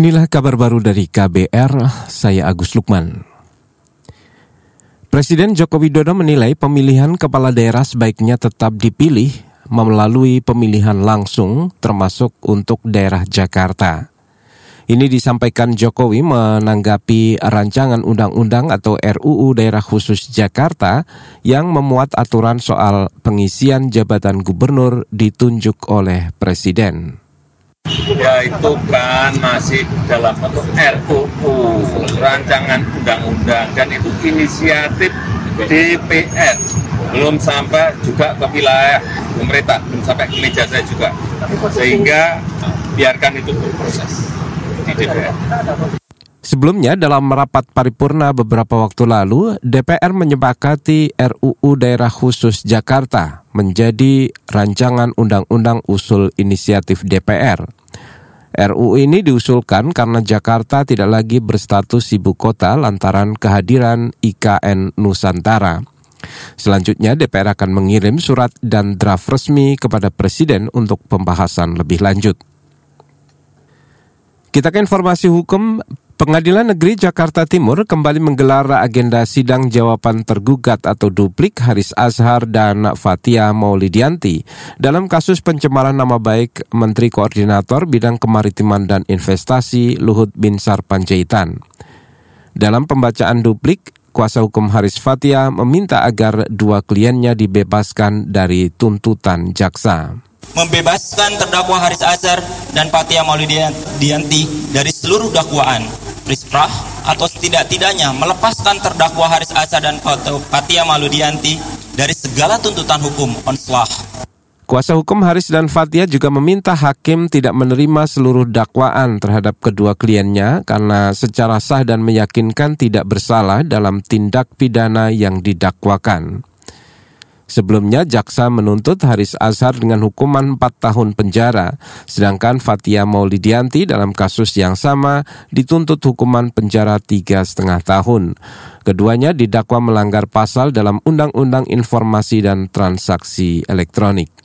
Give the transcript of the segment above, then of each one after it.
Inilah kabar baru dari KBR, saya Agus Lukman. Presiden Joko Widodo menilai pemilihan kepala daerah sebaiknya tetap dipilih melalui pemilihan langsung termasuk untuk daerah Jakarta. Ini disampaikan Jokowi menanggapi rancangan undang-undang atau RUU Daerah Khusus Jakarta yang memuat aturan soal pengisian jabatan gubernur ditunjuk oleh Presiden ya itu kan masih dalam bentuk RUU rancangan undang-undang dan itu inisiatif DPR belum sampai juga ke wilayah pemerintah belum sampai ke meja saya juga sehingga biarkan itu berproses di DPR. Sebelumnya dalam rapat paripurna beberapa waktu lalu, DPR menyepakati RUU Daerah Khusus Jakarta menjadi rancangan undang-undang usul inisiatif DPR. RUU ini diusulkan karena Jakarta tidak lagi berstatus ibu kota lantaran kehadiran IKN Nusantara. Selanjutnya DPR akan mengirim surat dan draft resmi kepada Presiden untuk pembahasan lebih lanjut. Kita ke informasi hukum Pengadilan Negeri Jakarta Timur kembali menggelar agenda sidang jawaban tergugat atau duplik Haris Azhar dan Fatia Maulidianti. Dalam kasus pencemaran nama baik Menteri Koordinator Bidang Kemaritiman dan Investasi Luhut Binsar Panjaitan. Dalam pembacaan duplik, kuasa hukum Haris Fatia meminta agar dua kliennya dibebaskan dari tuntutan jaksa. Membebaskan terdakwa Haris Azhar dan Fatia Maulidianti dari seluruh dakwaan Prisprah atau setidak-tidaknya melepaskan terdakwa Haris Azhar dan Fatia Maludianti dari segala tuntutan hukum onslah. Kuasa hukum Haris dan Fatia juga meminta hakim tidak menerima seluruh dakwaan terhadap kedua kliennya karena secara sah dan meyakinkan tidak bersalah dalam tindak pidana yang didakwakan. Sebelumnya jaksa menuntut Haris Azhar dengan hukuman 4 tahun penjara, sedangkan Fatia Maulidianti dalam kasus yang sama dituntut hukuman penjara tiga setengah tahun. Keduanya didakwa melanggar pasal dalam Undang-Undang Informasi dan Transaksi Elektronik.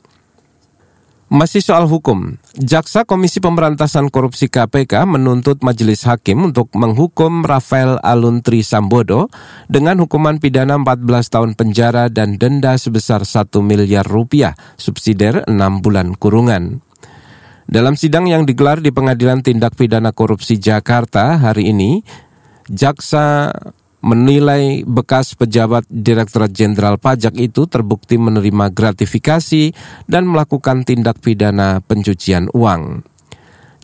Masih soal hukum, Jaksa Komisi Pemberantasan Korupsi KPK menuntut majelis hakim untuk menghukum Rafael Aluntri Sambodo dengan hukuman pidana 14 tahun penjara dan denda sebesar 1 miliar rupiah, subsidiar 6 bulan kurungan. Dalam sidang yang digelar di Pengadilan Tindak Pidana Korupsi Jakarta hari ini, Jaksa menilai bekas pejabat Direktorat Jenderal Pajak itu terbukti menerima gratifikasi dan melakukan tindak pidana pencucian uang.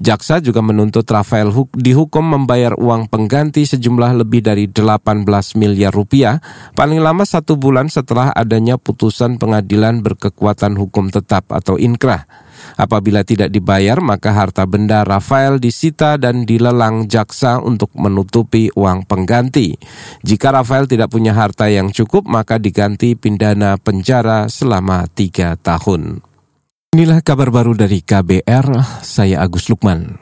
Jaksa juga menuntut Rafael dihukum membayar uang pengganti sejumlah lebih dari 18 miliar rupiah paling lama satu bulan setelah adanya putusan pengadilan berkekuatan hukum tetap atau inkrah. Apabila tidak dibayar, maka harta benda Rafael disita dan dilelang jaksa untuk menutupi uang pengganti. Jika Rafael tidak punya harta yang cukup, maka diganti pidana penjara selama tiga tahun. Inilah kabar baru dari KBR, saya Agus Lukman.